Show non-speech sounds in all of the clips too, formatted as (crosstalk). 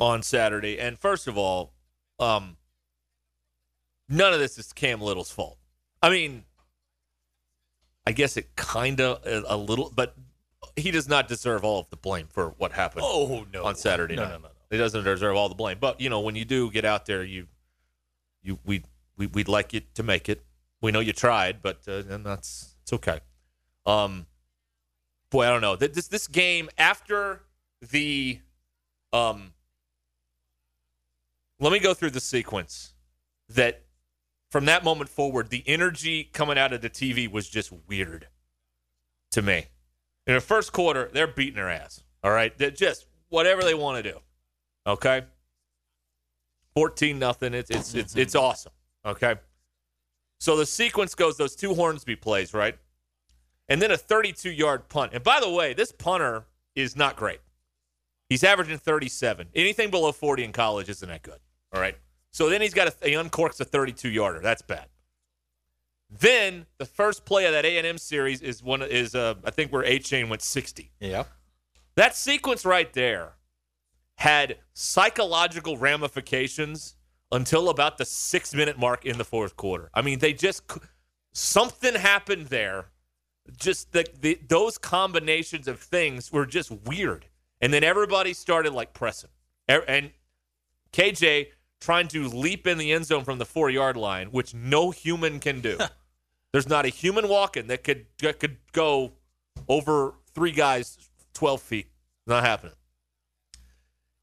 on Saturday. And first of all, um, none of this is Cam Little's fault. I mean, I guess it kind of a, a, little, but he does not deserve all of the blame for what happened. Oh no, on Saturday no, night. No, no, no, He doesn't deserve all the blame. But you know, when you do get out there, you, you, we, we, we'd like you to make it. We know you tried, but uh, and that's it's okay. Um, boy, I don't know. This this game after the, um, let me go through the sequence that from that moment forward, the energy coming out of the TV was just weird to me. In the first quarter, they're beating their ass. All right. They're just whatever they want to do. Okay. 14 nothing. It's it's it's mm-hmm. it's awesome. Okay. So the sequence goes those two Hornsby plays, right? And then a 32 yard punt. And by the way, this punter is not great. He's averaging 37. Anything below 40 in college isn't that good. All right. So then he's got a, he uncorks a 32 yarder. That's bad. Then the first play of that A and M series is one is uh, I think where Achane went 60. Yeah. That sequence right there had psychological ramifications until about the six minute mark in the fourth quarter. I mean, they just something happened there. Just the, the those combinations of things were just weird, and then everybody started like pressing, and KJ trying to leap in the end zone from the four yard line, which no human can do. (laughs) There's not a human walking that could that could go over three guys twelve feet. Not happening.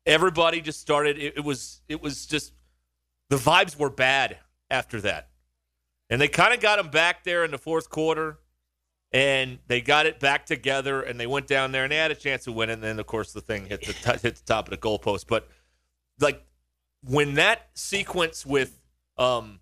Everybody just started. It, it was it was just the vibes were bad after that, and they kind of got them back there in the fourth quarter, and they got it back together, and they went down there and they had a chance to win, and then of course the thing hit the t- hit the top of the goalpost. But like when that sequence with um,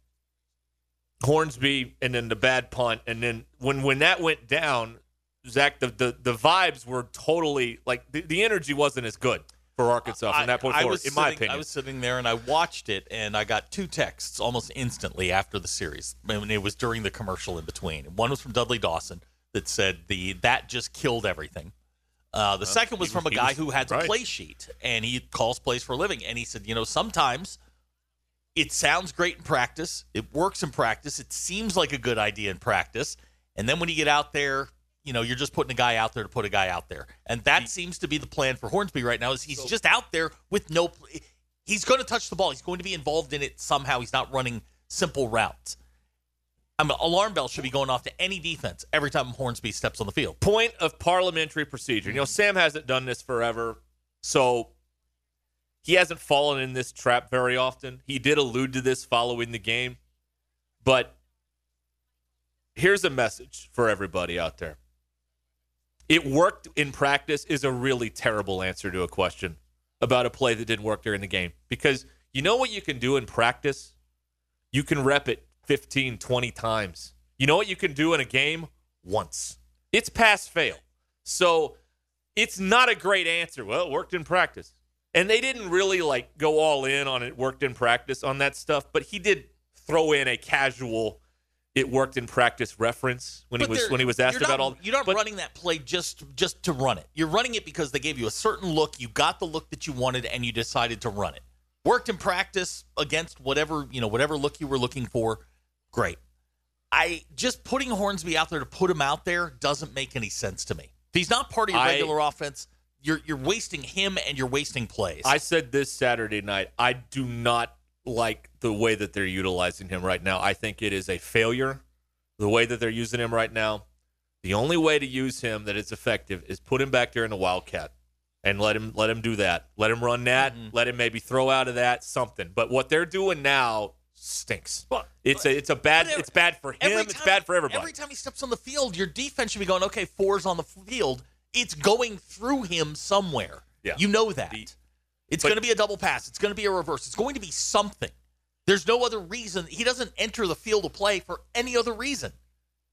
Hornsby and then the bad punt, and then when when that went down, Zach, the the, the vibes were totally like the, the energy wasn't as good for Arkansas from that point I, I forward, in sitting, my opinion. I was sitting there and I watched it, and I got two texts almost instantly after the series. And it was during the commercial in between. One was from Dudley Dawson that said the that just killed everything. Uh, the second was he from a was- he guy was who has right. a play sheet and he calls plays for a living. And he said, you know, sometimes it sounds great in practice, it works in practice, it seems like a good idea in practice, and then when you get out there, you know, you're just putting a guy out there to put a guy out there, and that seems to be the plan for Hornsby right now. Is he's just out there with no, he's going to touch the ball, he's going to be involved in it somehow. He's not running simple routes. I mean, alarm bell should be going off to any defense every time Hornsby steps on the field. point of parliamentary procedure. You know, Sam hasn't done this forever, so he hasn't fallen in this trap very often. He did allude to this following the game, but here's a message for everybody out there. it worked in practice is a really terrible answer to a question about a play that didn't work during the game because you know what you can do in practice? You can rep it 15, 20 times. You know what you can do in a game? Once. It's pass fail. So it's not a great answer. Well, it worked in practice. And they didn't really like go all in on it worked in practice on that stuff, but he did throw in a casual it worked in practice reference when But he was when he was asked not, about all You're not but- running that play just just to run it. You're running it because they gave you a certain look. You got the look that you wanted, and you decided to run it. Worked in practice against whatever you know, whatever look you were looking for. Great. I just putting Hornsby out there to put him out there doesn't make any sense to me. If he's not part of your I- regular offense, you're you're wasting him and you're wasting plays. I said this Saturday night. I do not like the way that they're utilizing him right now. I think it is a failure. The way that they're using him right now. The only way to use him that is effective is put him back there in the wildcat and let him let him do that. Let him run that. Mm-hmm. Let him maybe throw out of that something. But what they're doing now stinks. Well, It's a it's a bad every- it's bad for him. It's bad for everybody. Every time he steps on the field, your defense should be going, okay, four's on the field. It's going through him somewhere. Yeah. You know that. The- it's going to be a double pass. It's going to be a reverse. It's going to be something. There's no other reason. He doesn't enter the field of play for any other reason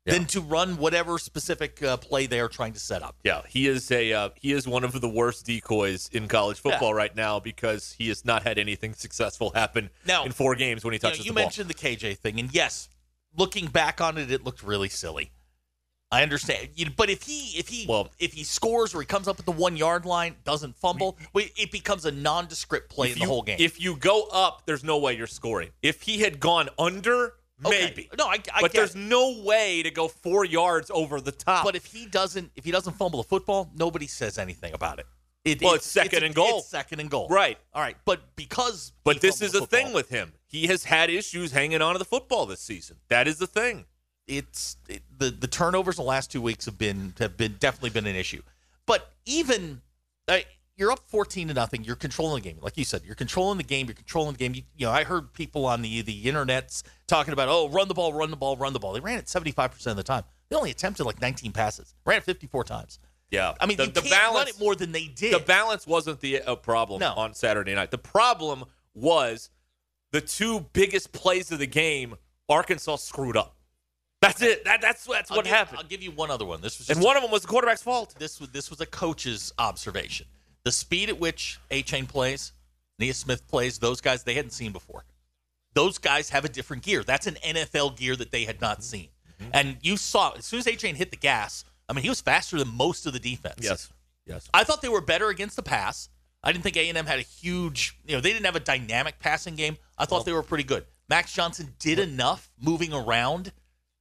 than to run whatever specific uh, play they are trying to set up. Yeah, he is a uh, he is one of the worst decoys in college football right now because he has not had anything successful happen Now, in four games when he You, know, touches you the ball. You mentioned the KJ thing, and yes, looking back on it, it looked really silly. I understand, You- but if he if he Well- if he scores or he comes up at the one yard line, doesn't fumble, it becomes a nondescript play in the you- whole game. If you go up, there's no way you're scoring. If he had gone under, Okay. maybe. No, I, I but there's it. no way to go four yards over the top. But if he doesn't if he doesn't fumble the football, nobody says anything about it. It- Well, it's second and goal. It's second and goal. Right. All right. But because but this is a thing with him. He has had issues hanging on to the football this season. That is the thing. it's it, the the turnovers in the last two weeks have been have been definitely been an issue. But even uh, you're up fourteen to nothing. You're controlling the game, like you said. You're controlling the game. You're controlling the game. You, you know, I heard people on the the internets talking about, oh, run the ball, run the ball, run the ball. They ran it seventy five percent of the time. They only attempted like nineteen passes. Ran it fifty four times. Yeah. I mean, the, the balance run it more than they did. The balance wasn't the uh, problem No. on Saturday night. The problem was the two biggest plays of the game. Arkansas screwed up. That's it. That, that's that's I'll what give- happened. I'll give you one other one. This was just and one of them was the quarterback's fault. this was this was a coach's observation. The speed at which Achane plays, Ainias Smith plays, those guys they hadn't seen before. Those guys have a different gear. That's an NFL gear that they had not seen. Mm-hmm. And you saw as soon as Achane hit the gas, I mean he was faster than most of the defense. Yes. Yes. I thought they were better against the pass. I didn't think A&M had a huge, you know, they didn't have a dynamic passing game. I thought they were pretty good. Max Johnson did enough moving around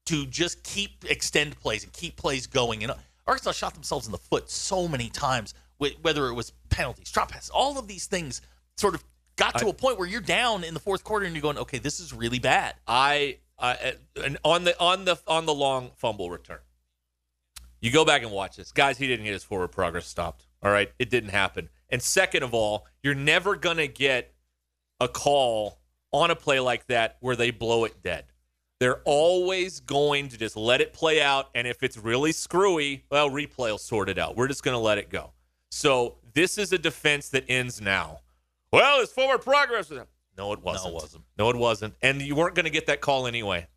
to just keep extend plays and keep plays going. And Arkansas shot themselves in the foot so many times, whether it was penalties, drop passes, all of these things sort of got to a point where you're down in the fourth quarter and you're going, okay, this is really bad. I, I and on the on the on the long fumble return. You go back and watch this, guys. He didn't get his forward progress stopped. All right, it didn't happen. And second of all, you're never gonna get a call on a play like that where they blow it dead. They're always going to just let it play out, and if it's really screwy, well, replay will sort it out. We're just gonna let it go. So this is a defense that ends now. Well, it's forward progress. No, it wasn't. No, it wasn't. No, it wasn't. And you weren't going to get that call anyway.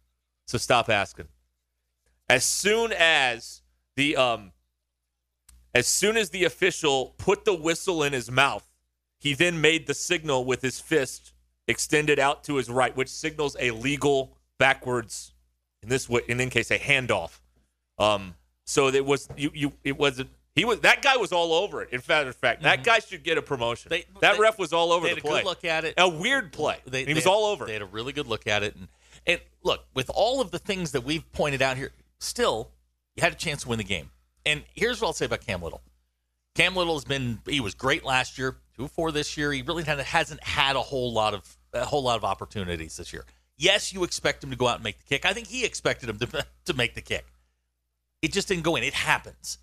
So stop asking. As soon as the um as soon as the official put the whistle in his mouth, he then made the signal with his fist extended out to his right, which signals a legal backwards in this way in this case a handoff. Um so it was you you it wasn't he was that guy was all over it. In fact, in fact, that mhm. guy should get a promotion. They- that they- ref was all over they the had a play. good look at it. A weird play. They, he was they- all over. They had a really good look at it, and and look with all of the things that we've pointed out here, still you had a chance to win the game. And here's what I'll say about Cam Little. Cam Little has been he was great last year, two four this year. He really kind of hasn't had a whole lot of a whole lot of opportunities this year. Yes, you expect him to go out and make the kick. I think he expected him to (laughs) to make the kick. It just didn't go in. It happens.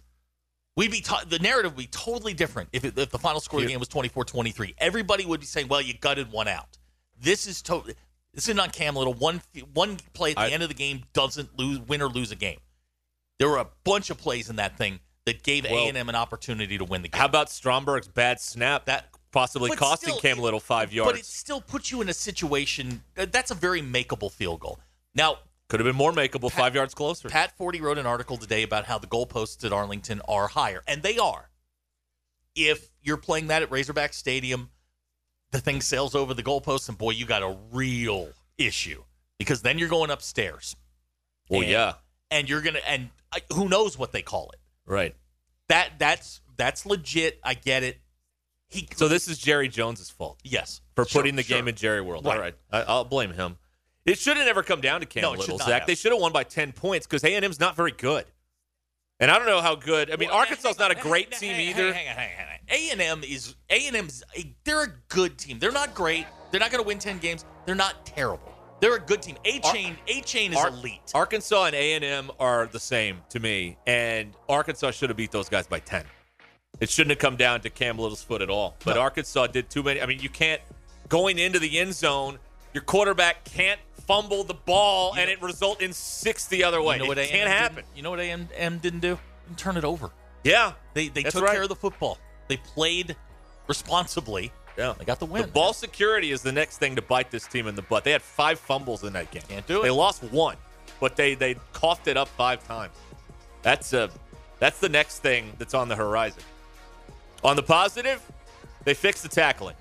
We'd be ta- the narrative would be totally different if, it, if the final score of the game was 24-23. Everybody would be saying, "Well, you gutted one out." This is totally. This is not Cam Little. One one play at the I- end of the game doesn't lose win or lose a game. There were a bunch of plays in that thing that gave Well- A&M an opportunity to win the game. How about Stromberg's bad snap that possibly costing still, Cam Little five yards? But it still puts you in a situation that's a very makeable field goal. Now, Could have been more makeable, Pat- five yards closer. Pat Forde wrote an article today about how the goalposts at Arlington are higher, and they are. If you're playing that at Razorback Stadium, the thing sails over the goalposts, and boy, you got a real issue because then you're going upstairs. well, and- yeah, and you're gonna and uh, who knows what they call it. right. That that's that's legit. I get it. He So this is Jerry Jones's fault yes for Sure, putting the sure. game in Jerry World. Right. All right, I, I'll blame him. It should have never come down to Cam No, Little, Zach. have. They should have won by ten points because A and M's not very good. And I don't know how good. I mean, Well, Arkansas's hang not a great hang- team hang- either. Hang on, hang on, hang on. A and M is A and M's. They're a good team. They're not great. They're not going to win ten games. They're not terrible. They're a good team. Achane. A chain is Ar- elite. Arkansas and A and M are the same to me, and Arkansas should have beat those guys by ten. It shouldn't have come down to Cam Little's foot at all. But No. Arkansas did too many. I mean, you can't going into the end zone. Your quarterback can't fumble the ball You and know- it result in six the other way. you know what it can't happen. You know what A and M didn't do? Didn't turn it over. Yeah, They they took right. care of the football. They played responsibly. yeah. They got the win. The ball security is the next thing to bite this team in the butt. They had five fumbles in that game. Can't do it. They lost one, but they they coughed it up five times. That's a that's the next thing that's on the horizon. On the positive, they fixed the tackling.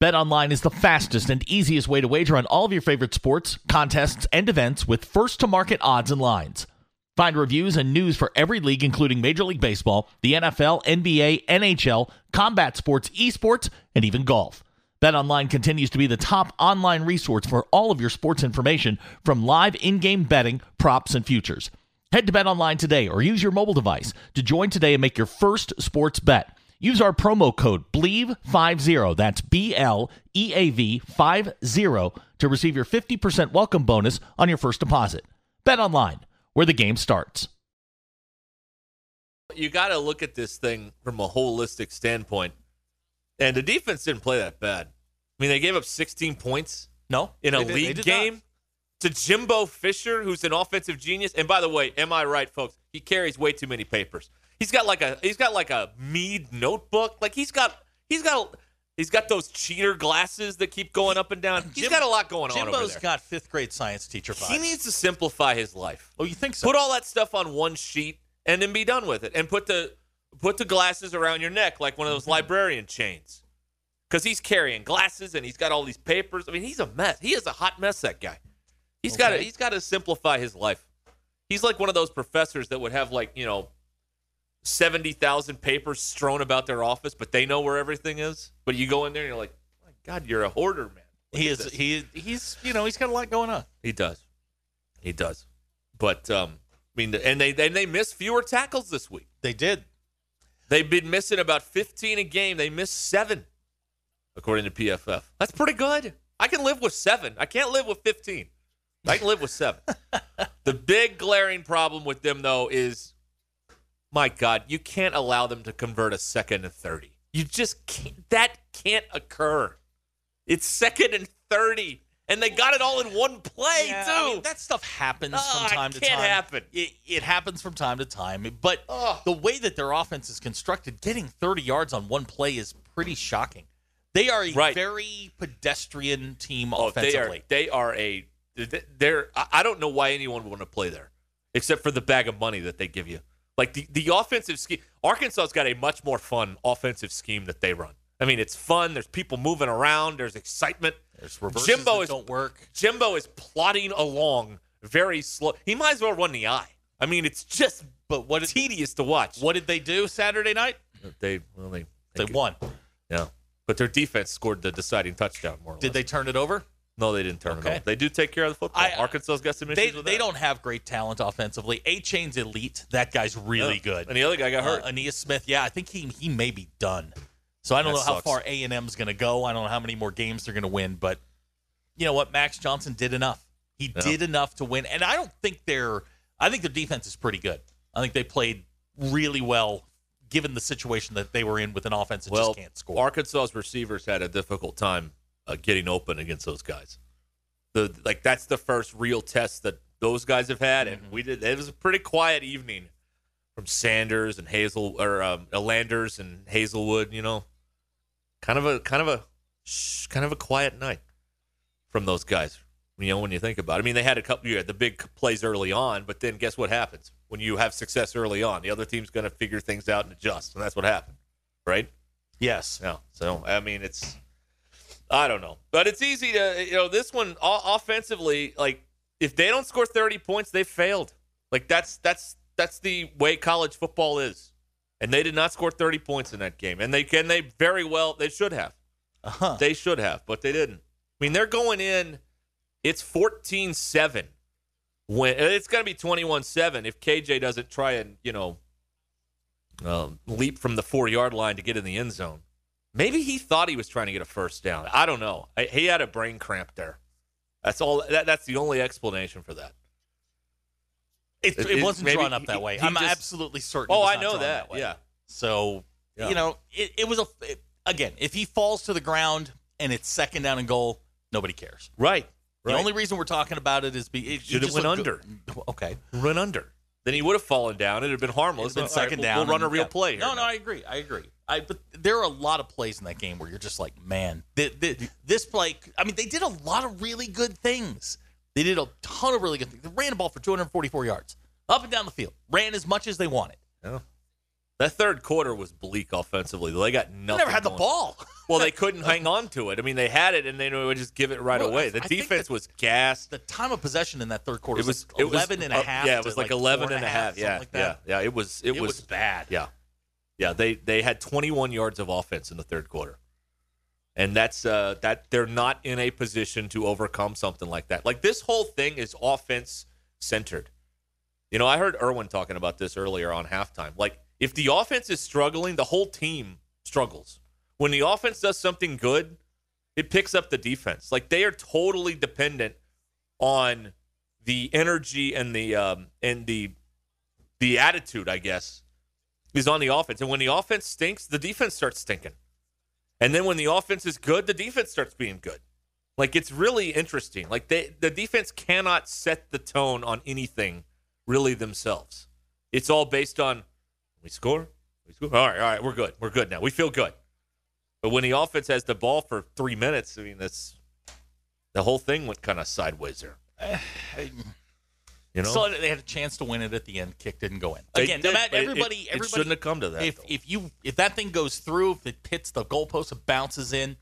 BetOnline is the fastest and easiest way to wager on all of your favorite sports, contests, and events with first to market odds and lines. Find reviews and news for every league, including Major League Baseball, the NFL, NBA, NHL, combat sports, esports, and even golf. BetOnline continues to be the top online resource for all of your sports information from live in game betting, props, and futures. Head to BetOnline today or use your mobile device to join today and make your first sports bet. Use our promo code BLEAV50, that's B L E A V 50, to receive your 50% welcome bonus on your first deposit. Bet online, where the game starts. You got to look at this thing from a holistic standpoint. And the defense didn't play that bad. I mean, they gave up 16 points no in a league did game not. to Jimbo Fisher, who's an offensive genius. And by the way, am I right, folks? He carries way too many papers. He's got like a he's got like a Mead notebook. Like he's got he's got he's got those cheater glasses that keep going up and down. He's Jim- got a lot going on over Jimbo's got fifth grade science teacher vibes. he needs to simplify his life. Oh, you think so? Put all that stuff on one sheet and then be done with it. And put the put the glasses around your neck like one of those Mm-hmm. librarian chains. Because he's carrying glasses and he's got all these papers. I mean, he's a mess. He is a hot mess. That guy. He's got to he's got to simplify his life. He's like one of those professors that would have like you know seventy thousand papers strewn about their office, but they know where everything is. But you go in there and you're like, my God, you're a hoarder, man. Look he is. this." He he's you know he's got a lot going on. He does. He does. But um, I mean, and they and they missed fewer tackles this week. They did. They've been missing about 15 a game. They missed seven, according to PFF. That's pretty good. I can live with seven. I can't live with 15. I can live with seven. (laughs) the big glaring problem with them, though, is my God, you can't allow them to convert a second and 30. You just can't. That can't occur. It's second and 30. And they got it all in one play, Yeah, too. I mean, that stuff happens Oh, from time to can't time. happen. It, it happens from time to time. But Ugh. the way that their offense is constructed, getting 30 yards on one play is pretty shocking. They are a Right. very pedestrian team Oh, they are. offensively. They are a. They're. I don't know why anyone would want to play there, except for the bag of money that they give you. Like the the offensive scheme. Arkansas's got a much more fun offensive scheme that they run. I mean, it's fun. There's people moving around. There's excitement. There's reverses Jimbo is don't work. Jimbo is plodding along very slow. He might as well run the eye. I mean, it's just But what did, tedious to watch. what did they do Saturday night? they well they They won. Yeah, but their defense scored the deciding touchdown. More or Did less. they turn it over? No, they didn't turn Okay. it over. They do take care of the football. I- Arkansas's got some issues They, they don't have great talent offensively. Achane's elite. That guy's really Yeah. good. And the other guy got hurt. Uh, Ainias Smith, yeah, I think he he may be done. So I don't That know how sucks. far A and M's going to go. I don't know how many more games they're going to win, but you know what? Max Johnson did enough. He Yeah. did enough to win, and I don't think they're. I think their defense is pretty good. I think they played really well, given the situation that they were in with an offense that well, just can't score. Arkansas's receivers had a difficult time uh, getting open against those guys. The like that's the first real test that those guys have had, Mm-hmm. and we did. It was a pretty quiet evening from Sanders and Hazel or um, Landers and Haselwood. You know, kind of a kind of a kind of a quiet night from those guys. You know, when you think about it, I mean, they had a couple. You had the big plays early on, but then guess what happens when you have success early on? The other team's going to figure things out and adjust, and that's what happened, right? Yes. Yeah. So I mean, it's I don't know, but it's easy to you know this one offensively. Like if they don't score thirty points, they failed. Like that's that's that's the way college football is, and they did not score thirty points in that game, and they can they very well they should have. Uh-huh. They should have, but they didn't. I mean, they're going in. It's 14-7. When it's going to be 21-7 if KJ doesn't try and you know um, leap from the four yard line to get in the end zone. Maybe he thought he was trying to get a first down. I don't know. I, he had a brain cramp there. That's all. That, that's the only explanation for that. It, It- it wasn't drawn up he- that way. he I'm just- absolutely certain. Oh, it Oh, I know that. way. Yeah. So Yeah. you know, it, it was a again. If he falls to the ground and it's second down and goal, nobody cares. Right. The only reason we're talking about it is be it Should have went under. good. (laughs) Okay, Run under. Then he would have fallen down. It'd have been harmless. been All right, second we'll- down. We'll run a real yeah. play. Here No, no, now. I agree. I agree. I but there are a lot of plays in that game where you're just like, man, th- th- this play. I mean, they did a lot of really good things. They did a ton of really good things. They ran the ball for 244 yards up and down the field. Ran as much as they wanted. That third quarter was bleak offensively. They got nothing. They never had the ball. (laughs) Well, they couldn't hang on to it. I mean, they had it, and they would just give it right Well, away. The I defense was gassed. The time of possession in that third quarter It was like it was 11 and a uh, half. Yeah, it was like 11 and a half. something Yeah, like yeah, yeah. It was it, It was bad. Yeah, yeah. They they had 21 yards of offense in the third quarter, and that's uh that they're not in a position to overcome something like that. Like this whole thing is offense centered. You know, I heard Irwin talking about this earlier on halftime. Like if the offense is struggling, the whole team struggles. When the offense does something good, it picks up the defense. Like they are totally dependent on the energy and the um, and the the attitude, I guess, is on the offense. And when the offense stinks, the defense starts stinking. And then when the offense is good, the defense starts being good. Like it's really interesting. Like they the defense cannot set the tone on anything really themselves. It's all based on we score, we score. All right, all right, we're good. We're good now. We feel good. But when the offense has the ball for three minutes, I mean that's the whole thing went kind of sideways there. You know, So they had a chance to win it at the end. Kick didn't go in. Again, did, no matter but it- everybody, it, everybody shouldn't have come to that. if if you if that thing goes through, if it hits the goalpost, it bounces in.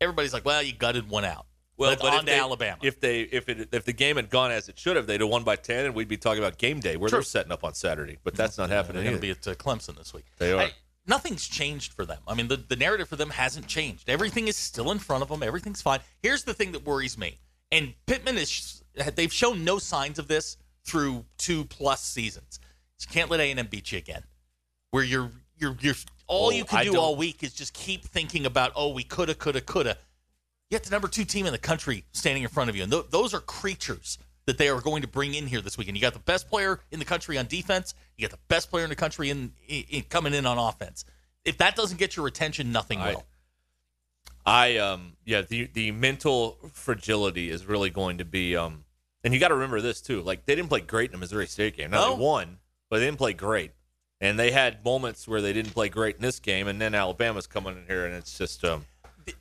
Everybody's like, well, you gutted one out. Well, Let's but on to they, Alabama. If they if it if the game had gone as it should have, they'd have won by ten, and we'd be talking about game day where True. they're setting up on Saturday. But that's not they're happening. going to either. be at uh, Clemson this week. They are. I- nothing's changed for them. I mean, the, the narrative for them hasn't changed. Everything is still in front of them. Everything's fine. Here's the thing that worries me. And Pittman is they've shown no signs of this through two plus seasons. You can't let A&M beat you again. Where you're you're you're all Oh, you can I do don't- all week is just keep thinking about oh we coulda coulda coulda. You got the number two team in the country standing in front of you, and th- those are creatures that they are going to bring in here this weekend. You got the best player in the country on defense. You got the best player in the country in, in, in coming in on offense. If that doesn't get your attention, nothing I- will. I um yeah the the mental fragility is really going to be um and you got to remember this too like they didn't play great in the Missouri State game. Now No. they won, but they didn't play great. And they had moments where they didn't play great in this game, and then Alabama's coming in here, and it's just um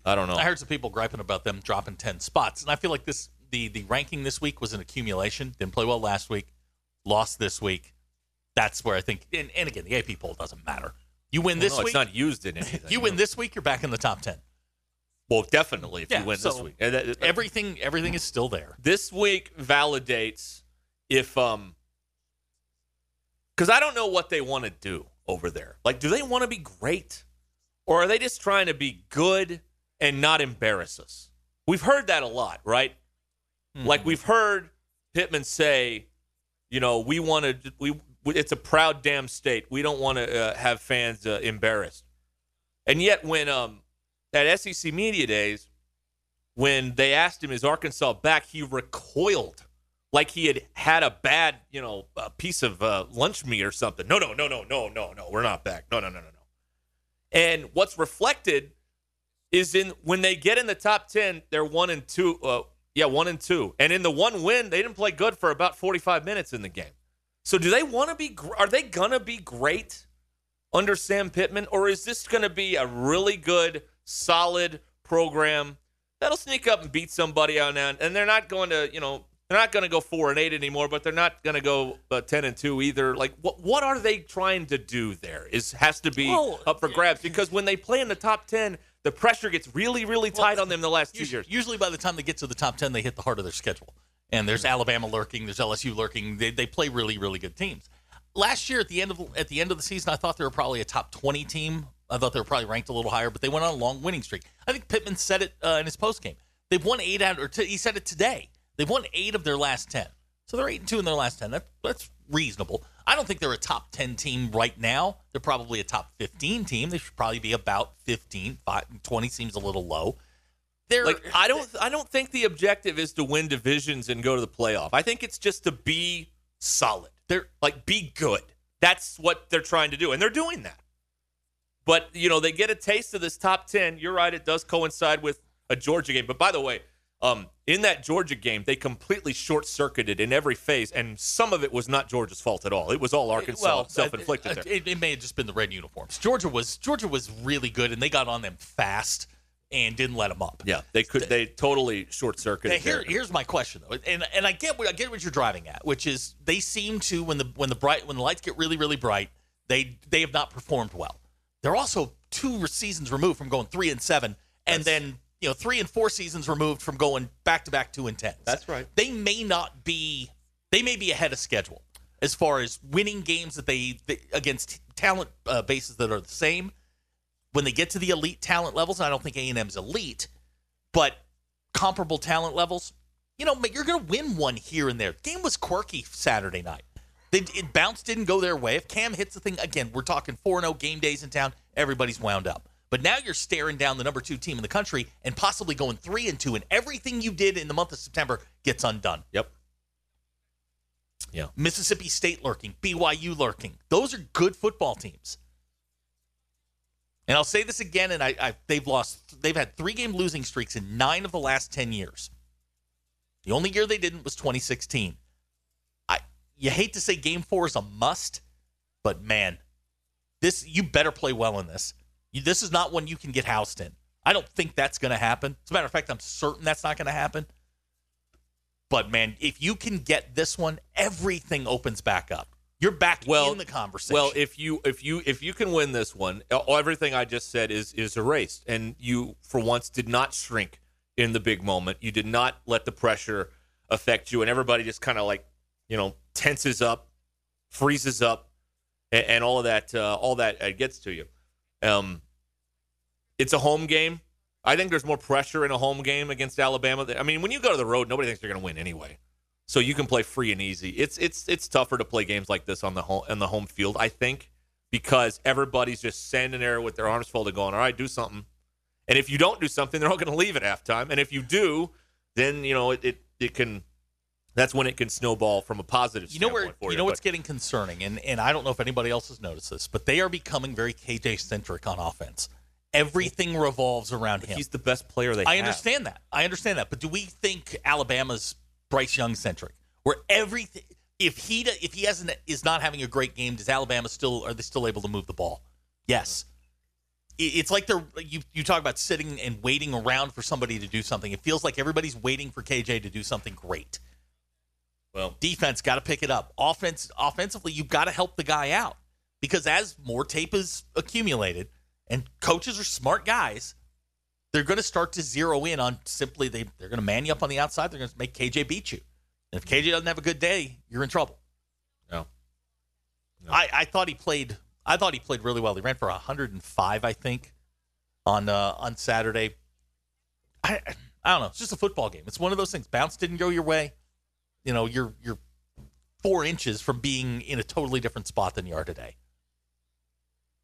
I don't know. I heard some people griping about them dropping ten spots, and I feel like this the the ranking this week was an accumulation. Didn't play well last week, lost this week. That's where I think. And, and again, the AP poll doesn't matter. You win Well, this no, week. it's not used in anything. (laughs) you win this week, you're back in the top ten. Well, definitely if Yeah, you win so this week. And that- Everything everything is still there. this week validates if um because I don't know what they want to do over there. Like, do they want to be great, or are they just trying to be good and not embarrass us? We've heard that a lot, right? Like we've heard Pittman say, you know, we want to we it's a proud damn state. We don't want to uh, have fans uh, embarrassed. And yet, when um at SEC media days, when they asked him is Arkansas back, he recoiled like he had had a bad, you know, a piece of uh, lunch meat or something. No, no, no, no, no, no, no, we're not back. No, no, no, no, no. And what's reflected is in when they get in the top ten, they're one and two. Uh, yeah, one and two. And in the one win, they didn't play good for about forty-five minutes in the game. So do they want to be? Are they gonna be great under Sam Pittman, or is this gonna be a really good, solid program that'll sneak up and beat somebody out now? And they're not going to, you know, they're not going to go four and eight anymore, but they're not going to go uh, ten and two either. Like, what what are they trying to do? There is has to be Well, up for grabs because when they play in the top ten, the pressure gets really, really tight on them the last two Usually, years. usually by the time they get to the top 10, they hit the heart of their schedule. And there's Alabama lurking, there's LSU lurking. They, they play really, really good teams. Last year at the end of at the end of the season, I thought they were probably a top 20 team. I thought they were probably ranked a little higher, but they went on a long winning streak. I think Pittman said it uh, in his post game. They've won eight out, or t- he said it today. They've won eight of their last 10. So they're eight and two in their last 10. That, that's reasonable. I don't think they're a top 10 team right now. They're probably a top 15 team. They should probably be about 15. Five, 20 seems a little low. They're Like I don't I don't think the objective is to win divisions and go to the playoff. I think it's just to be solid. They're like be good. That's what they're trying to do and they're doing that. But, you know, they get a taste of this top 10. You're right, it does coincide with a Georgia game. But by the way, um, in that Georgia game, they completely short circuited in every phase, and some of it was not Georgia's fault at all. It was all Arkansas well, self inflicted uh, there. It, it may have just been the red uniforms. Georgia was Georgia was really good, and they got on them fast and didn't let them up. yeah, they could. They totally short circuited. Here, here's my question though, and and I get what I get what you're driving at, which is they seem to when the when the bright when the lights get really really bright, they they have not performed well. They're also two seasons removed from going three and seven, and then you know three and four seasons removed from going back to back two and ten. That's right. They may not be. They may be ahead of schedule as far as winning games that they, they against talent uh, bases that are the same. When they get to the elite talent levels, and I don't think A and M's elite, but comparable talent levels, you know, you're going to win one here and there. Game was quirky Saturday night. They, it bounce didn't go their way. If Cam hits the thing again, we're talking 4 0 game days in town. Everybody's wound up. But now you're staring down the number two team in the country and possibly going three and two, and everything you did in the month of September gets undone. Yep. Yeah. Mississippi State lurking, BYU lurking. Those are good football teams. And I'll say this again, and I, I they've lost. They've had three game losing streaks in nine of the last ten years. The only year they didn't was 2016. I you hate to say game four is a must, but man, this you better play well in this. You, this is not one you can get housed in. I don't think that's going to happen. As a matter of fact, I'm certain that's not going to happen. But man, if you can get this one, everything opens back up. You're back well in the conversation. Well, if you if you if you can win this one, everything I just said is is erased, and you for once did not shrink in the big moment. You did not let the pressure affect you, and everybody just kind of like you know tenses up, freezes up, and, and all of that uh, all that uh, gets to you. Um, it's a home game. I think there's more pressure in a home game against Alabama. I mean, when you go to the road, nobody thinks they're going to win anyway. So you can play free and easy. It's it's it's tougher to play games like this on the home on the home field, I think, because everybody's just standing there with their arms folded, going, "All right, do something." And if you don't do something, (laughs) they're all going to leave at halftime. And if you do, then you know it, it it can. That's when it can snowball from a positive. you know where for you know what's but- getting concerning, and and I don't know if anybody else has noticed this, but they are becoming very KJ centric on offense. Everything revolves around him. He's the best player they. Have. I have. understand that. I understand that. But do we think Alabama's Bryce Young centric, where everything? If he if he hasn't is not having a great game, does Alabama still are they still able to move the ball? Yes. It's like they're you you talk about sitting and waiting around for somebody to do something. It feels like everybody's waiting for KJ to do something great. Well, Defense got to pick it up. Offense offensively, you've got to help the guy out because as more tape is accumulated and coaches are smart guys, they're going to start to zero in on simply they they're going to man you up on the outside. They're going to make KJ beat you. And if KJ doesn't have a good day, you're in trouble. no. I, I thought he played. I thought he played really well. He ran for 105, I think, on uh, on Saturday. I I don't know. It's just a football game. It's one of those things. Bounce didn't go your way. You know, you're you're four inches from being in a totally different spot than you are today.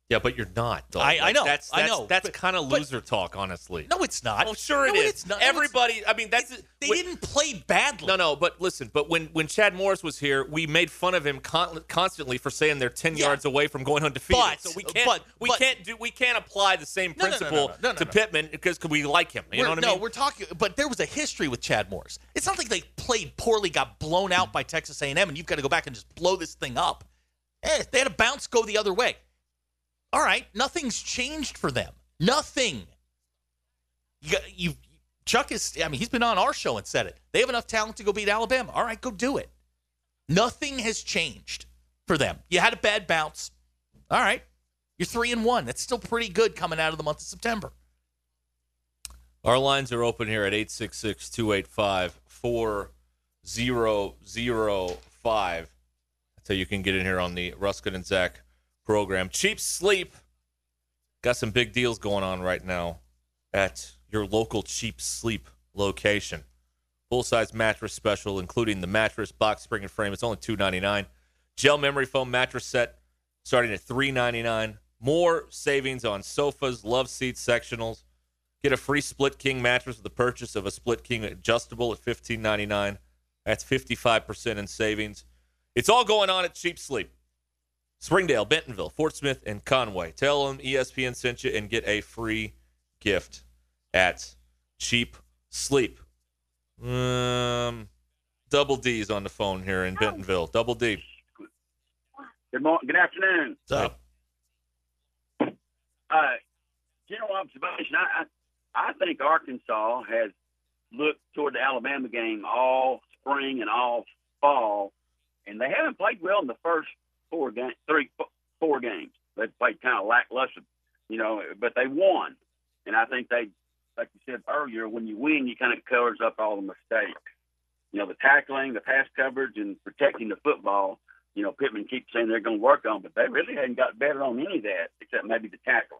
Yeah, but you're not. Though. I- I know, That's, I know, That's but- kind of but- loser talk, honestly. No, it's not. Oh, sure it No, is. It's not. Everybody. I mean, that's they when- didn't play badly. No, no, but listen. But when when Chad Morris was here, we made fun of him con- constantly for saying they're ten Yeah. yards away from going undefeated. But- so we can't but- we but- can't do we can't apply the same principle no, no, to. Pittman because we like him. You We're- know what I mean? no, we're talking, but there was a history with Chad Morris. It's not like they played poorly, got blown out by Texas A&M, and you've got to go back and just blow this thing up. Eh, they had a bounce go the other way. All right, nothing's changed for them. Nothing. You, you, Chuck is. I mean, he's been on our show and said it. They have enough talent to go beat Alabama. All right, go do it. Nothing has changed for them. You had a bad bounce. All right, you're three and one. That's still pretty good coming out of the month of September. Our lines are open here at 866 285 4005. So you can get in here on the Ruskin and Zach program. Cheap Sleep. Got some big deals going on right now at your local Cheap Sleep location. Full size mattress special, including the mattress, box spring, and frame. It's only 299. Gel memory foam mattress set starting at 399. More savings on sofas, love seats, sectionals. Get a free split king mattress with the purchase of a split king adjustable at fifteen ninety nine. That's fifty five percent in savings. It's all going on at Cheap Sleep. Springdale, Bentonville, Fort Smith, and Conway. Tell them ESPN sent you and get a free gift at Cheap Sleep. Um, Double D's on the phone here in Bentonville. Double D. Good morning. Good afternoon. So, Uh, general observation. I, I I think Arkansas has looked toward the Alabama game all spring and all fall, and they haven't played well in the first four game, three, four games. They played kind of lackluster, you know, but they won, and I think they, like you said earlier, when you win, you kind of covers up all the mistakes. You know, the tackling, the pass coverage, and protecting the football. You know, Pittman keeps saying they're going to work on, but they really hadn't got better on any of that except maybe the tackling.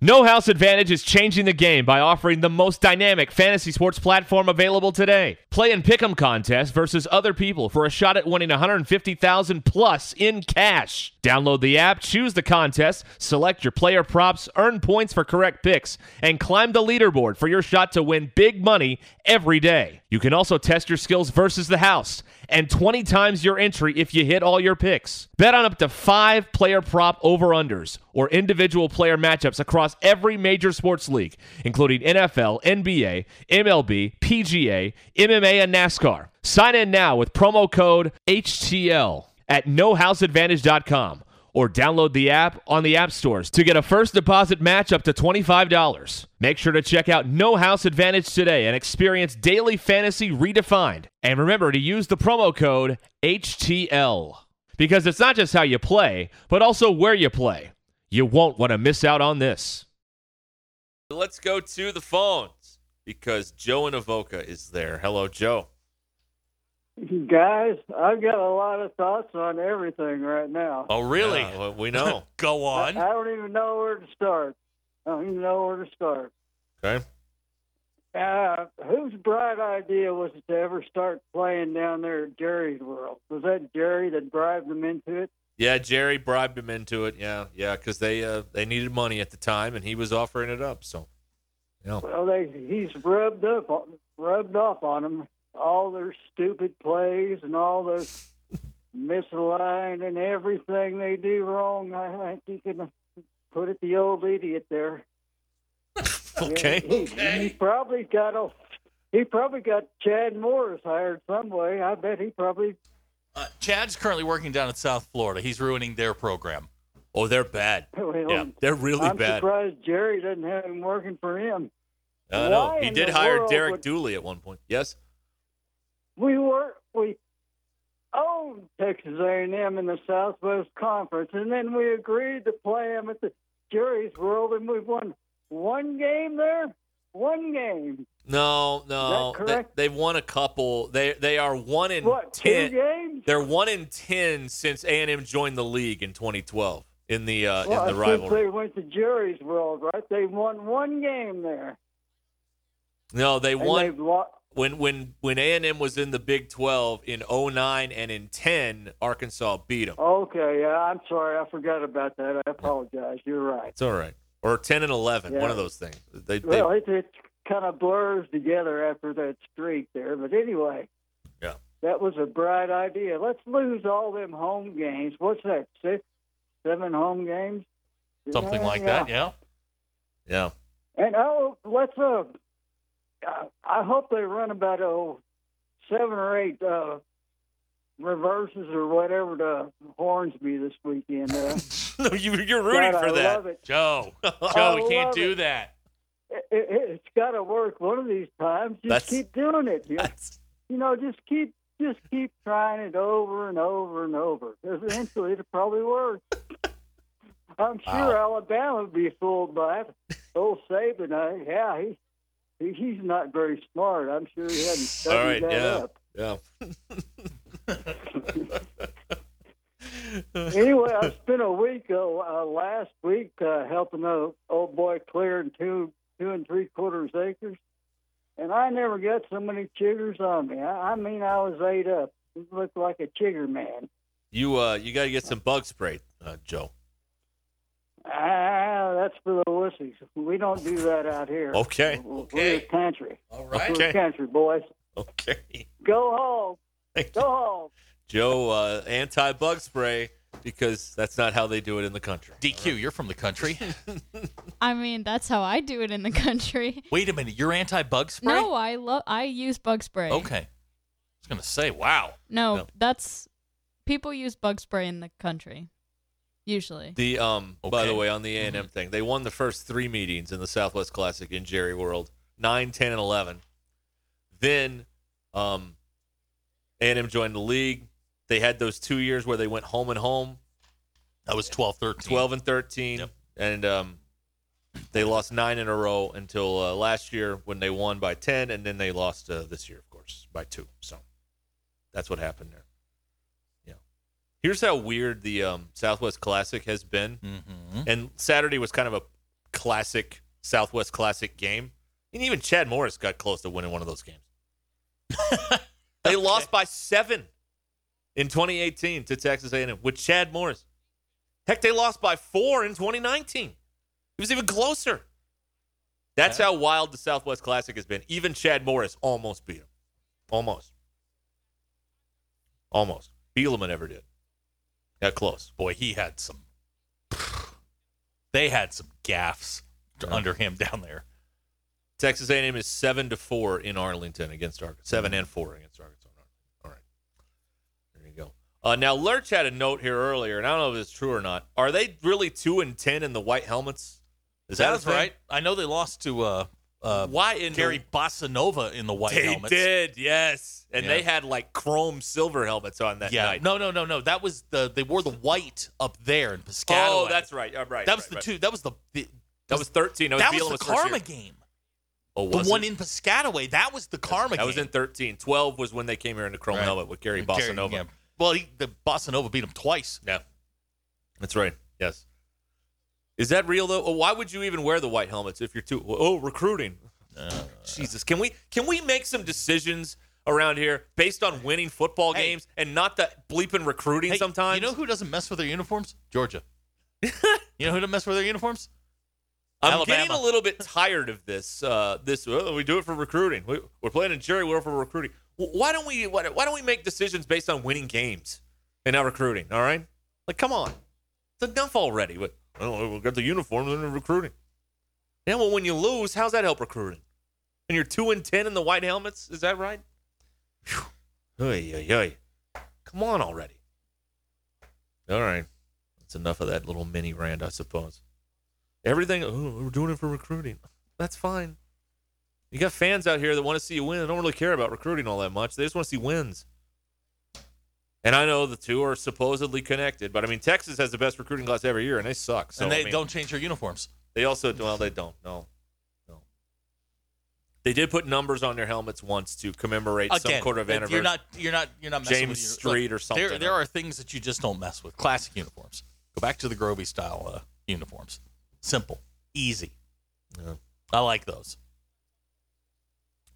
No House Advantage is changing the game by offering the most dynamic fantasy sports platform available today. Play in pick'em contests versus other people for a shot at winning 150,000 plus in cash. Download the app, choose the contest, select your player props, earn points for correct picks, and climb the leaderboard for your shot to win big money every day. You can also test your skills versus the house and 20 times your entry if you hit all your picks. Bet on up to 5 player prop over-unders or individual player matchups across every major sports league, including NFL, NBA, MLB, PGA, MMA, and NASCAR. Sign in now with promo code HTL at nohouseadvantage.com or download the app on the app stores to get a first deposit match up to $25. Make sure to check out No House Advantage today and experience daily fantasy redefined. And remember to use the promo code HTL because it's not just how you play, but also where you play. You won't want to miss out on this. Let's go to the phones because Joe in Avoca is there. Hello, Joe. Guys, I've got a lot of thoughts on everything right now. oh, really? Yeah, well, we know. (laughs) Go I, on. I don't even know where to start. I don't even know where to start. okay. Uh, whose bright idea was it to ever start playing down there at Jerry's World? Was that Jerry that bribed them into it? Yeah, Jerry bribed him into it. Yeah, yeah, because they uh, they needed money at the time, and he was offering it up. So, yeah. Well, they he's rubbed up, rubbed off on them all their stupid plays and all the (laughs) misaligned and everything they do wrong. I think you can put it the old idiot there. (laughs) Okay. Yeah, he, he probably got a. He probably got Chad Morris hired some way. I bet he probably. Uh, Chad's currently working down in South Florida. He's ruining their program. Oh, they're bad. (laughs) Well, Yeah, they're really bad. I'm surprised Jerry doesn't have him working for him. I know. He did hire Derek would- Dooley at one point. Yes. We were we owned Texas A&M in the Southwest Conference, and then we agreed to play them at the Jerry's World, and we won one game there. One game. No, no. They, they've won a couple. They they are one in What, two ten. games? They're one in ten since A and M joined the league in 2012 in the uh, well, in the rivalry. they went to Jerry's World, right? They won one game there. No, they And won when when when A and M was in the Big 12 in 09 and in 10. Arkansas beat them. Okay, yeah, I'm sorry, I forgot about that. I apologize. You're right. It's all right. Or 10 and 11, Yeah. one of those things. They, they Well, it, it kind of blurs together after that streak there. But anyway, Yeah. that was a bright idea. Let's lose all them home games. What's that? Six, seven home games? Something Yeah, like that, yeah. yeah. And oh, let's uh, uh, I hope they run about oh seven or eight uh reverses or whatever to Hornsby this weekend. Uh, (laughs) No, you, you're rooting God, for I that. love it. Joe, (laughs) Joe, I we can't do it. that. it, it, it's got to work one of these times. Just That's- keep doing it. You, you know, just keep just keep trying it over and over and over. Eventually, it'll probably work. (laughs) I'm sure Alabama would be fooled by it. Old Saban, uh, yeah, he, he he's not very smart. I'm sure he hadn't studied All right, that yeah. up. Yeah. (laughs) anyway, I spent a week uh, uh, last week uh, helping a old boy clearing two two and three quarters acres, and I never got so many chiggers on me. I, I mean, I was ate up. It looked like a chigger man. You uh you got to get some bug spray, uh, Joe. Ah, that's for the wussies. We don't do that out here. Okay. We're Okay. a country. All We're right. country, boys. Okay. Go home. Thank Go home. Joe, uh, anti bug spray because that's not how they do it in the country. DQ, you're from the country. (laughs) I mean, that's how I do it in the country. Wait a minute, you're anti-bug spray? No, I love. I use bug spray. Okay. I was gonna say, wow. No, No. that's people use bug spray in the country, usually. The um by the way on the A and M thing, they won the first three meetings in the Southwest Classic in Jerry World, 9, 10, and eleven. Then um A and M joined the league. They had those two years where they went home and home, That was 12, 13. 12 and 13 Yep. and um they lost nine in a row until uh, last year when they won by 10 and then they lost uh, this year of course by two so that's what happened there yeah here's how weird the um, southwest classic has been Mm-hmm. and saturday was kind of a classic southwest classic game and even chad morris got close to winning one of those games (laughs) they lost by seven in 2018 to texas a&m with chad morris Heck, they lost by four in 2019. It was even closer. That's how wild the Southwest Classic has been. Even Chad Morris almost beat him. Almost. Almost. Bielema never did. Got close. Boy, he had some. They had some gaffes under him down there. Texas A&M is seven to four in Arlington against Arkansas. 7 and four against Arkansas. All right. There you go. Uh, now Lurch had a note here earlier, and I don't know if it's true or not. Are they really two and ten in the white helmets? Is that That's right. I know they lost to uh, uh, Why in the- Gary Bossanova in the white helmets. they helmets. did, yes. And Yeah. they had like chrome silver helmets on that yeah. night. No, no, no, no. That was the they wore the white up there in Piscataway. Oh, that's right. Right. That was right, the right. two. That was the, the That was thirteen. That was, that was Bielema's the Karma game. Oh, The was one it? in Piscataway. That was the Karma game. That was in thirteen. Twelve was when they came here in the chrome Right. helmet with Gary Gary- Bossanova. yeah. Well, he, the Bossanova beat him twice. Yeah, that's right. Yes. Is that real though? Why would you even wear the white helmets if you're too? Oh, recruiting. Jesus, can we can we make some decisions around here based on winning football Hey. games and not the bleeping recruiting Hey, sometimes? You know who doesn't mess with their uniforms? Georgia. (laughs) you know who doesn't mess with their uniforms? I'm Alabama. getting a little bit tired of this. Uh, this oh, we do it for recruiting. We, we're playing in Jerry World for recruiting. Why don't we? Why, why don't we make decisions based on winning games and not recruiting? All right, like come on, it's enough already. But oh, we'll get the uniforms and the recruiting. Yeah, well, when you lose, how's that help recruiting? And you're two and ten in the white helmets. Is that right? Oy, oy. Come on already. All right, that's enough of that little mini rant, I suppose. Everything, oh, we're doing it for recruiting. That's fine. You got fans out here that want to see you win. They don't really care about recruiting all that much. They just want to see wins. And I know the two are supposedly connected, but I mean, Texas has the best recruiting class every year, and they suck. So, and they I mean, don't change their uniforms. They also, well, they don't. No, no. They did put numbers on their helmets once to commemorate some Again, quarter of anniversary. You're not. You're not. You're not messing James with your, Street or something. There, there are things that you just don't mess with. Classic uniforms. Go back to the Grovey style uh, uniforms. Simple, easy. Yeah. I like those.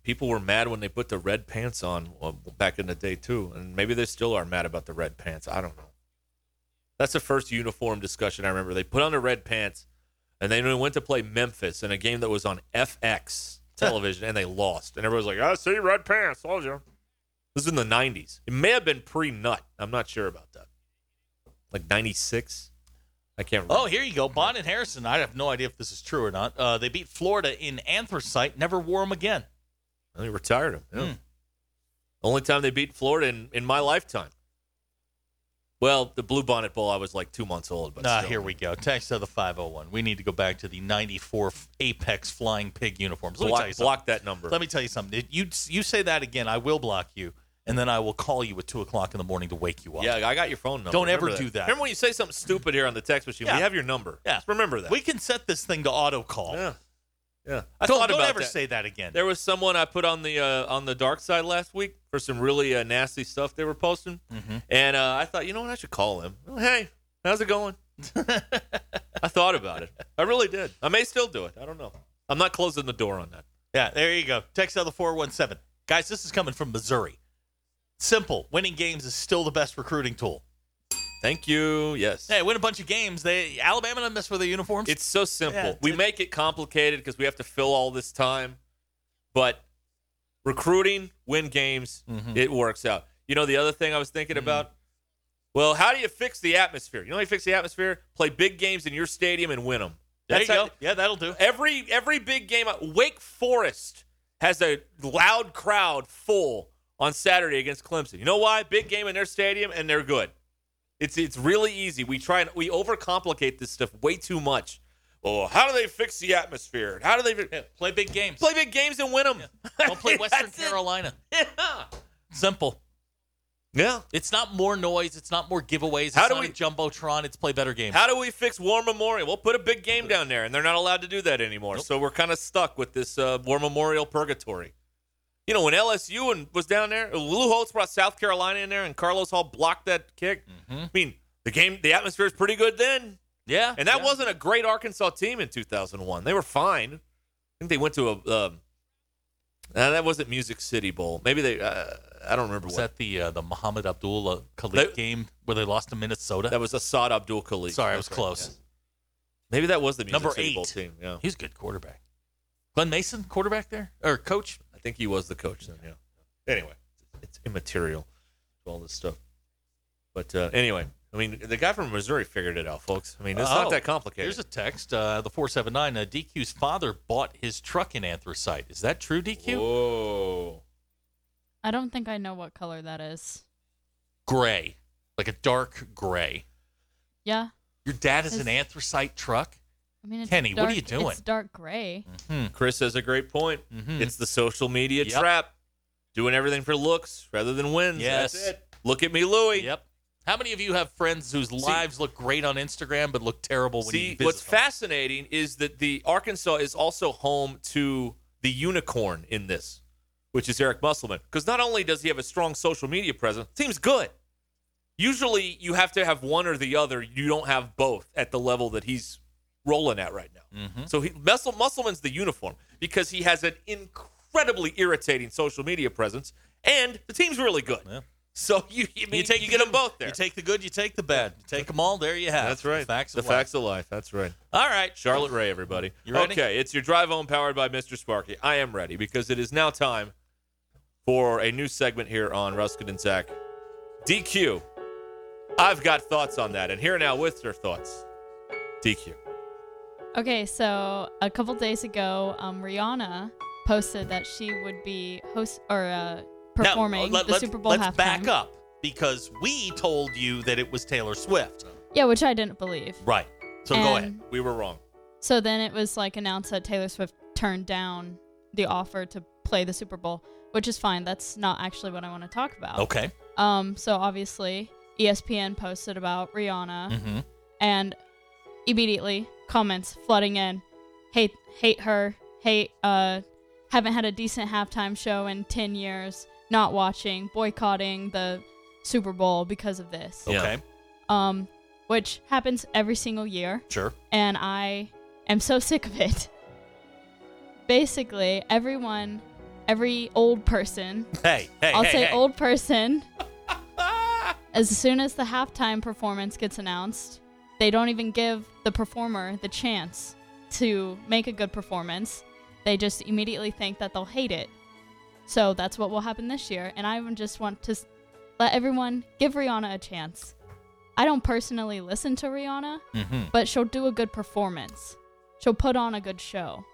People were mad when they put the red pants on well, back in the day too, and maybe they still are mad about the red pants. I don't know. That's the first uniform discussion I remember. They put on the red pants, and then they went to play Memphis in a game that was on FX (laughs) television, and they lost. And everybody was like, "I see red pants, told you." This is in the '90s. It may have been pre-nut. I'm not sure about that. Like '96. I can't remember. Oh, here you go. Bond and Harrison. I have no idea if this is true or not. Uh, they beat Florida in anthracite. Never wore them again. They retired him. Yeah. Hmm. Only time they beat Florida in, in my lifetime. Well, the Blue Bonnet Bowl, I was like two months old. But Ah, still. here we go. Text of the 501. We need to go back to the 94 Apex Flying Pig uniforms. Let me block, tell you something. block that number. Let me tell you something. You you say that again, I will block you, and then I will call you at two o'clock in the morning to wake you up. Yeah, I got your phone number. Don't ever Remember do that. Remember when you say something stupid here on the text machine? Yeah. We have your number. Yeah. Just remember that. we can set this thing to auto call. yeah. Yeah. I Don't, don't ever that. say that again. There was someone I put on the uh, on the dark side last week for some really uh, nasty stuff they were posting, Mm-hmm. and uh, I thought, you know what, I should call him. Hey, how's it going? (laughs) I thought about it. I really did. I may still do it. I don't know. I'm not closing the door on that. Yeah, there you go. Text out the 417. Guys, this is coming from Missouri. Simple. Winning games is still the best recruiting tool. Thank you. Yes. Hey, win a bunch of games. They Alabama doesn't mess with their uniforms. It's so simple. Yeah, we it's- make it complicated because we have to fill all this time. But recruiting, win games, Mhm. it works out. You know, the other thing I was thinking Mm-hmm. about? Well, how do you fix the atmosphere? You know how you fix the atmosphere? Play big games in your stadium and win them. there you go. Yeah, that'll do. Every every big game, Wake Forest has a loud crowd full on Saturday against Clemson. You know why? Big game in their stadium, and they're good. It's it's really easy. We try and we overcomplicate this stuff way too much. Oh, how do they fix the atmosphere? How do they Yeah, play big games. play big games and win them? Don't play (laughs) Western it. Carolina. Yeah, Simple. yeah. It's not more noise. It's not more giveaways. It's How do not we- jumbotron. It's play better games. How do we fix War Memorial? We'll put a big game down there, and they're not allowed to do that anymore. Nope. So we're kind of stuck with this uh, War Memorial purgatory. You know, when LSU and was down there, Lou Holtz brought South Carolina in there, and Carlos Hall blocked that kick. Mhm. I mean, the game, the atmosphere is pretty good then, yeah, and that yeah. wasn't a great Arkansas team in 2001. They were fine. I think they went to a. Um, uh, that wasn't Music City Bowl. Maybe they. Uh, I don't remember Was what. that the uh, the Muhammad Abdul Khalid game where they lost to Minnesota? That was Assad Abdul-Khaliq. Sorry, I was right, close. yeah. Maybe that was the Music Number City Bowl eight. team. Yeah. He's a good quarterback. Glen Mason, quarterback there or coach? I think he was the coach then, yeah. Anyway, it's immaterial to all this stuff. But uh, anyway, I mean, the guy from Missouri figured it out, folks. I mean, it's Oh, not that complicated. Here's a text. Uh, the 479. Uh, DQ's father bought his truck in anthracite. Is that true, DQ? Whoa. I don't think I know what color that is. Gray, like a dark gray. Yeah. Your dad has Is- an anthracite truck. I mean, it's Kenny, what are you doing? It's dark gray. Hmm. Chris has a great point. Mhm. It's the social media Yep. trap. Doing everything for looks rather than wins. Yes. That's it. Look at me, Louie. Yep. How many of you have friends whose lives look great on Instagram but look terrible when you See, visit what's them? fascinating is that the Arkansas is also home to the unicorn in this, which is Eric Musselman. Because not only does he have a strong social media presence, team's good. Usually, you have to have one or the other. You don't have both at the level that he's rolling at right now. Mhm. So he, Muscle, Musselman's the uniform because he has an incredibly irritating social media presence, and the team's really good. Yeah. So (laughs) you you, mean, you, take the get them both there. You take the good, you take the bad. You take them all. There you have. That's right. Facts the of life. facts of life. That's right. All right. Charlotte Rae, everybody. You ready? Okay, it's your drive home powered by Mr. Sparky. I am ready because it is now time for a new segment here on Ruskin and Zach. DQ. I've got thoughts on that, and here now with their thoughts. DQ. Okay, so a couple days ago, um, Rihanna posted that she would be host or uh, Now, performing let- the Super Bowl Let's halftime. back up because we told you that it was Taylor Swift. Yeah, which I didn't believe. Right. So go ahead. We were wrong. So then it was like announced that Taylor Swift turned down the offer to play the Super Bowl, which is fine. That's not actually what I want to talk about. Okay. Um, so obviously ESPN posted about Rihanna, Mm-hmm. and immediately comments flooding in, hate, hate her, hate, uh, haven't had a decent halftime show in ten years, not watching, boycotting the Super Bowl because of this. Okay. Um, which happens every single year Sure. and I am so sick of it. Basically, everyone, every old person, Hey, hey, I'll hey, say hey. old person, (laughs) as soon as the halftime performance gets announced, they don't even give the performer the chance to make a good performance. They just immediately think that they'll hate it. So that's what will happen this year. And I just want to let everyone give Rihanna a chance. I don't personally listen to Rihanna, Mm-hmm. but she'll do a good performance. She'll put on a good show.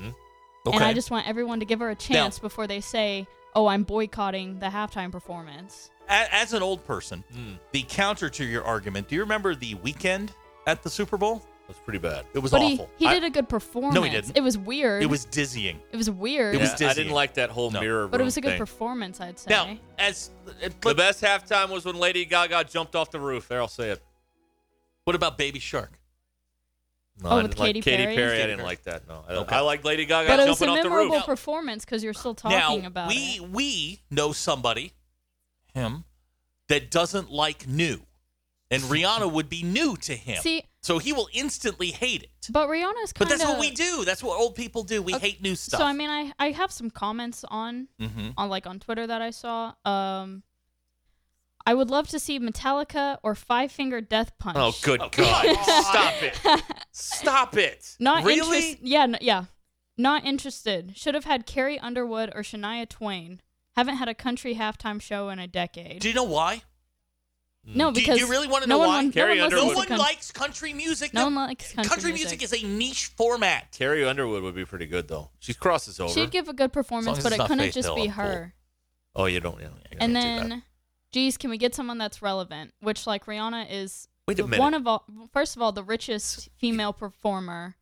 Okay. And I just want everyone to give her a chance before they say, "Oh, I'm boycotting the halftime performance." A- As an old person, Hmm. the counter to your argument, do you remember the Weeknd at the Super Bowl? It was pretty bad. It was but awful. he, he I- did a good performance. No, he didn't. It was weird. It was dizzying. It was weird. It was Yeah, I didn't like that whole No. mirror but it was a good thing. performance, I'd say. Now, as it- The best halftime was when Lady Gaga jumped off the roof. There, I'll say it. what about Baby Shark? No, Oh, I with didn't like Katy Katy Perry? Perry. I didn't Perry. like that. No, I, Okay. I like Lady Gaga but it was a memorable performance because you're still talking now, about we it. we know somebody, him, that doesn't like new, and Rihanna would be new to him. See- so he will instantly hate it. But Rihanna's But kind of. that's what we do. That's what old people do. We hate new stuff. So I mean, I I have some comments on Mhm. on like on Twitter that I saw. Um, I would love to see Metallica or Five Finger Death Punch. Oh, good God! Stop it! Stop it! (laughs) Not really? interest- Yeah, n- yeah. Not interested. Should have had Carrie Underwood or Shania Twain. Haven't had a country halftime show in a decade. do you know why? no, Do you- because do you really want to no know one, why? won- Carrie no one, No listens to one coun- likes country music. No one likes country, music. is a niche format. Carrie Underwood would be pretty good though. She crosses over. She'd give a good performance, as but it's it not couldn't Faith just Hill, be I'm cool. her. oh, you don't. You don't And do that. then, geez, can we get someone that's relevant? Which, like, Rihanna is Wait a minute. one of all. First of all, the richest female performer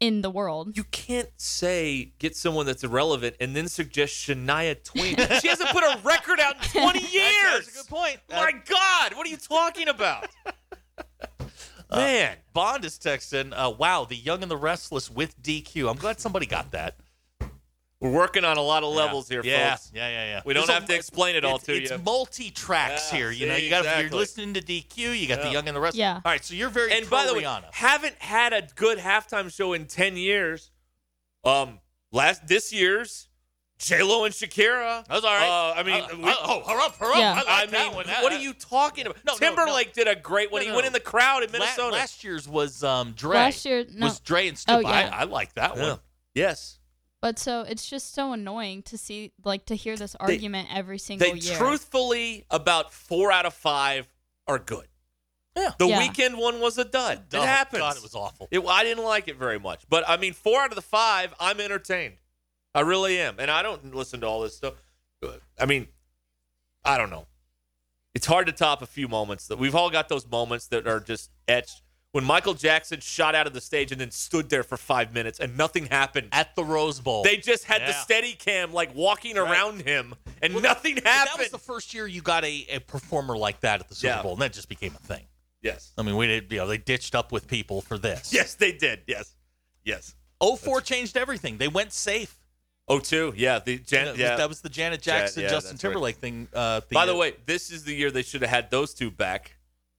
in the world. You can't say get someone that's irrelevant and then suggest Shania Twain. (laughs) she hasn't put a record out in 20 years. That's, that's a good point. My God, what are you talking about? (laughs) Uh, Man. Bond is texting, uh, wow, the young and the restless with DQ. I'm glad somebody got that. We're working on a lot of levels yeah. here, yeah. folks. Yeah, yeah, yeah. We don't It's a- have to explain it all to it's you. It's multi tracks Yeah, here. You know, you got exactly. you're listening to DQ. You got the young and the rest. Yeah. All right, so you're very and by the way, Rihanna. haven't had a good halftime show in 10 years. Um, last this year's J Lo and Shakira. That's all right. Uh, I mean, Uh, we- uh, oh, hurry up, hurry up. Yeah. I, like I that mean, one. what are you talking about? No, no, Timberlake did a great one. No, he no, went in the crowd in La- Minnesota. last year's was um, Dre. Last year, no. was Dre and Oh, yeah. I, I like that Yeah. one. Yes. But so it's just so annoying to see, like, to hear this They- argument every single They year. truthfully about four out of five are good. Yeah. The Yeah. Weeknd one was a dud. Oh, it happens. God, it was awful. It, I didn't like it very much, but I mean, four out of the five, I'm entertained. I really am, and I don't listen to all this stuff. Uh, I mean, I don't know. It's hard to top a few moments that we've all got those moments that are just etched. When Michael Jackson shot out of the stage and then stood there for five minutes and nothing happened. At the Rose Bowl. They just had the Yeah. steady cam like walking Right. around him and Well, nothing but happened. That was the first year you got a, a performer like that at the Super Yeah. Bowl, and that just became a thing. yes. I mean, we did, you know, they ditched up with people for this. Yes, they did. Yes. Yes. 04 changed everything. They went safe. Oh, two. Yeah. The Jan- That was- yeah. That was the Janet Jan- Jackson, yeah, Justin that's right. Timberlake thing. Uh, By the way, this is the year they should have had those two back.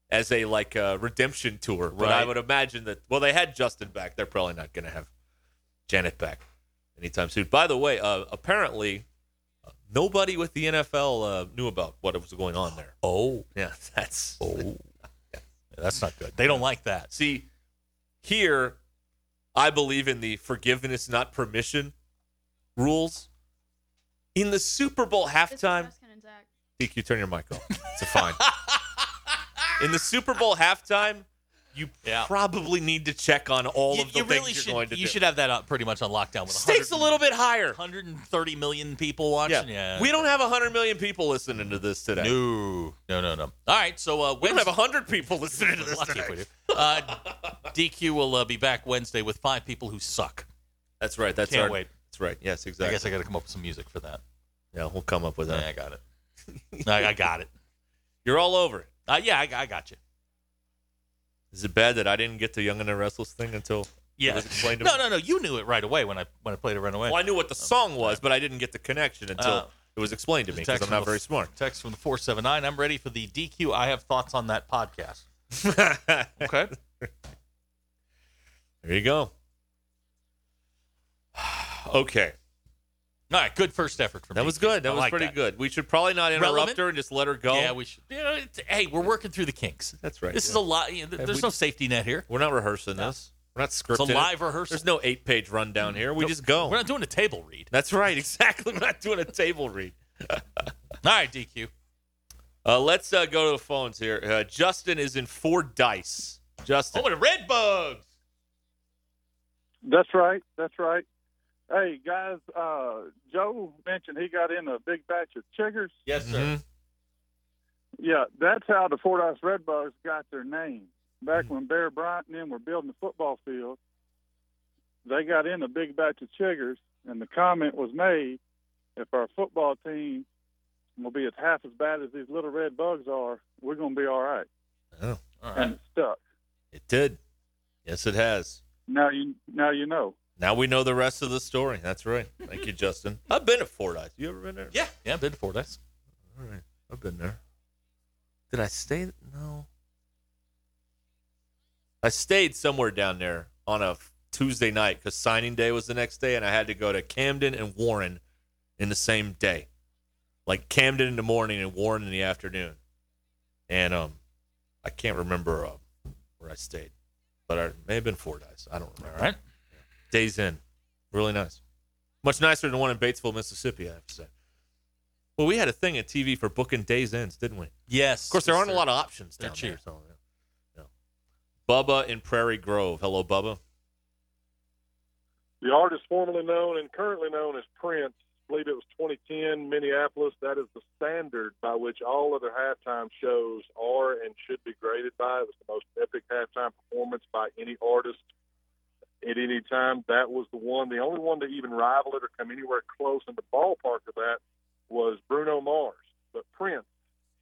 As a like uh, redemption tour. But I would imagine that well, they had Justin back. They're probably not going to have Janet back anytime soon. By the way, uh, apparently uh, nobody with the NFL uh, knew about what was going on there. Oh, Yeah, (laughs) that's oh, (laughs) yeah, that's not good. They don't like that. See, here, I believe in the forgiveness, not permission rules. In the Super Bowl halftime, DQ, turn your mic off. It's a fine. (laughs) In the Super Bowl halftime, you Yeah. probably need to check on all you, of the you things really you're should. going to you do. should have that up pretty much on lockdown with Stakes a little bit higher. 130 million people watching. Yeah, We don't have 100 million people listening to this today. No, no, no, no. All right, so uh, We don't have 100 people listening to (laughs) this Lucky today. if we do. Uh, DQ will uh, be back Wednesday with five people who suck. That's right. That's Can't wait. That's right. Yes, exactly. I guess I got to come up with some music for that. yeah, we'll come up with Yeah, that. I got it. I, I got it. (laughs) You're all over it. Uh, yeah, I, I got you. Is it bad that I didn't get the Young and the Restless thing until it Yeah. was explained to No, me? no, no. You knew it right away when I when I played it right away. Well, I knew what the song was, but I didn't get the connection until Uh, it was explained to me because Text I'm from not the- very smart. Text from the four seven nine. I'm ready for the DQ. I have thoughts on that podcast. (laughs) Okay. There you go. (sighs) okay. All right. Good first effort from me. That DQ. was good. That I was like pretty that. good. We should probably not interrupt Relevant? her and just let her go. Yeah, we should. You know, it's, hey, we're working through the kinks. That's right. This is a lot. You know, there's we- no safety net here. We're not rehearsing this. We're not scripting. It's a it. live rehearsal. There's no eight page rundown here. We No, just go. We're not doing a table read. That's right. (laughs) Exactly. We're not doing a table read. All right, DQ. Uh, let's uh, go to the phones here. Uh, Justin is in Fordyce. Justin. Oh, the red bugs. That's right. That's right. Hey guys, uh, Joe mentioned he got in a big batch of chiggers. Yes, sir. Mhm. Yeah, that's how the Fordyce Redbugs got their name. Back when Bear Bryant and them were building the football field, they got in a big batch of chiggers, and the comment was made: if our football team will be as half as bad as these little red bugs are, we're going to be all right. Oh, All And it stuck. it did. Yes, it has. Now you now you know. Now we know the rest of the story. That's right. Thank you, Justin. I've been at Fordyce. You ever been there? Yeah, yeah. I've been to Fordyce. All right. I've been there. Did I stay? No. I stayed somewhere down there on a Tuesday night because signing day was the next day, and I had to go to Camden and Warren in the same day. Like Camden in the morning and Warren in the afternoon. And um, I can't remember uh, where I stayed, but I may have been Fordyce. I don't remember. All right. Days Inn. Really nice. Much nicer than the one in Batesville, Mississippi, I have to say. Well, we had a thing at TV for booking Days Inns, didn't we? Yes. Of course, there aren't a lot of options They're down cheap. there. So, yeah. Yeah. Bubba in Prairie Grove. Hello, Bubba. The artist formerly known and currently known as Prince, I believe it was 2010, Minneapolis. That is the standard by which all other halftime shows are and should be graded by. It was the most epic halftime performance by any artist at any time. That was the one. The only one to even rival it or come anywhere close in the ballpark of that was Bruno Mars. But Prince,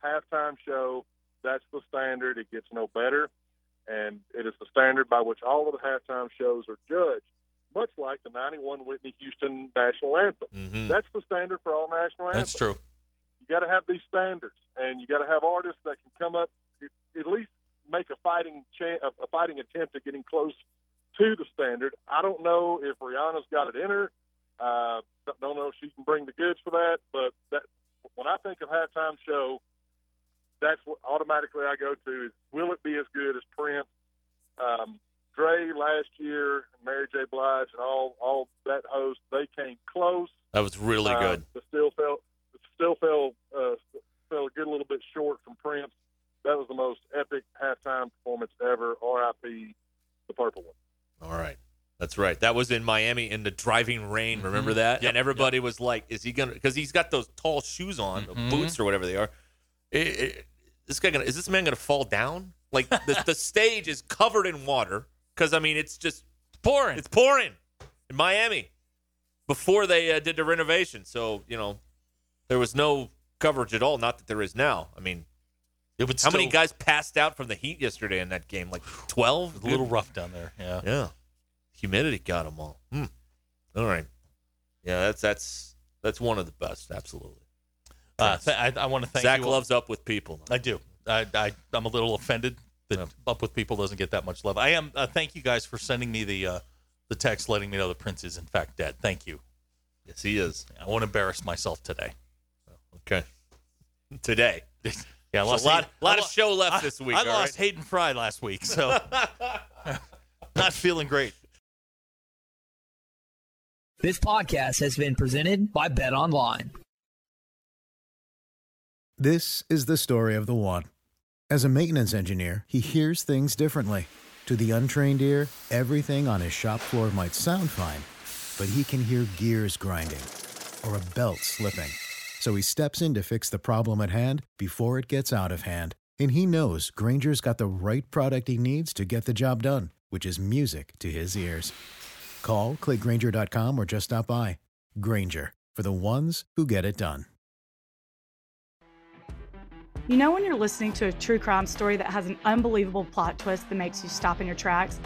halftime show, that's the standard. It gets no better. And it is the standard by which all of the halftime shows are judged much like the 91 Whitney Houston national anthem. Mm-hmm. That's the standard for all national anthems. That's true. You got to have these standards, and you got to have artists that can come up, at least make a fighting chan a fighting attempt at getting close to the standard. I don't know if Rihanna's got it in her. Uh, don't know if she can bring the goods for that, but that when I think of halftime show, that's what automatically I go to is will it be as good as Prince? Um, Dre last year, Mary J. Blige, and all all that host, they came close. That was really Uh, good. But still fell still fell uh, fell a good little bit short from Prince. That was the most epic halftime performance ever. R.I.P. the purple one. All right. That's right. That was in Miami in the driving rain. Remember Mhm. that? Yep, and everybody was like, "Is he gonna?" Because he's got those tall shoes on, the Mhm. boots or whatever they are. It- it- this guy gonna? Is this man gonna fall down? Like the, the (laughs) stage is covered in water because I mean it's just pouring. It's pouring in Miami before they uh, did the renovation. So you know there was no coverage at all. Not that there is now. I mean, It would how many guys passed out from the heat yesterday in that game? Like twelve. A little rough down there. Yeah. Yeah. Humidity got them all. Hmm. All right. Yeah, that's that's that's one of the best. Absolutely. Uh, th- I, I want to thank Zach loves up with people. I do. I, I I'm a little offended that up with people doesn't get that much love. I am. Uh, thank you guys for sending me the uh, the text letting me know the prince is in fact dead. Thank you. Yes, he is. I won't embarrass myself today. Okay. Today. (laughs) Yeah, I So a lot, Hayden- lot I of show left I- this week. I all lost right? Hayden Fry last week, so (laughs) not feeling great. This podcast has been presented by Bet Online. This is the story of the one. As a maintenance engineer, he hears things differently. To the untrained ear, everything on his shop floor might sound fine, but he can hear gears grinding or a belt slipping. So he steps in to fix the problem at hand before it gets out of hand. And he knows Grainger's got the right product he needs to get the job done, which is music to his ears. Call, clickgrainger.com, or just stop by. Grainger, for the ones who get it done. You know, when you're listening to a true crime story that has an unbelievable plot twist that makes you stop in your tracks?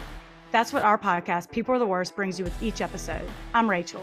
That's what our podcast, People Are the Worst, brings you with each episode. I'm Rachel.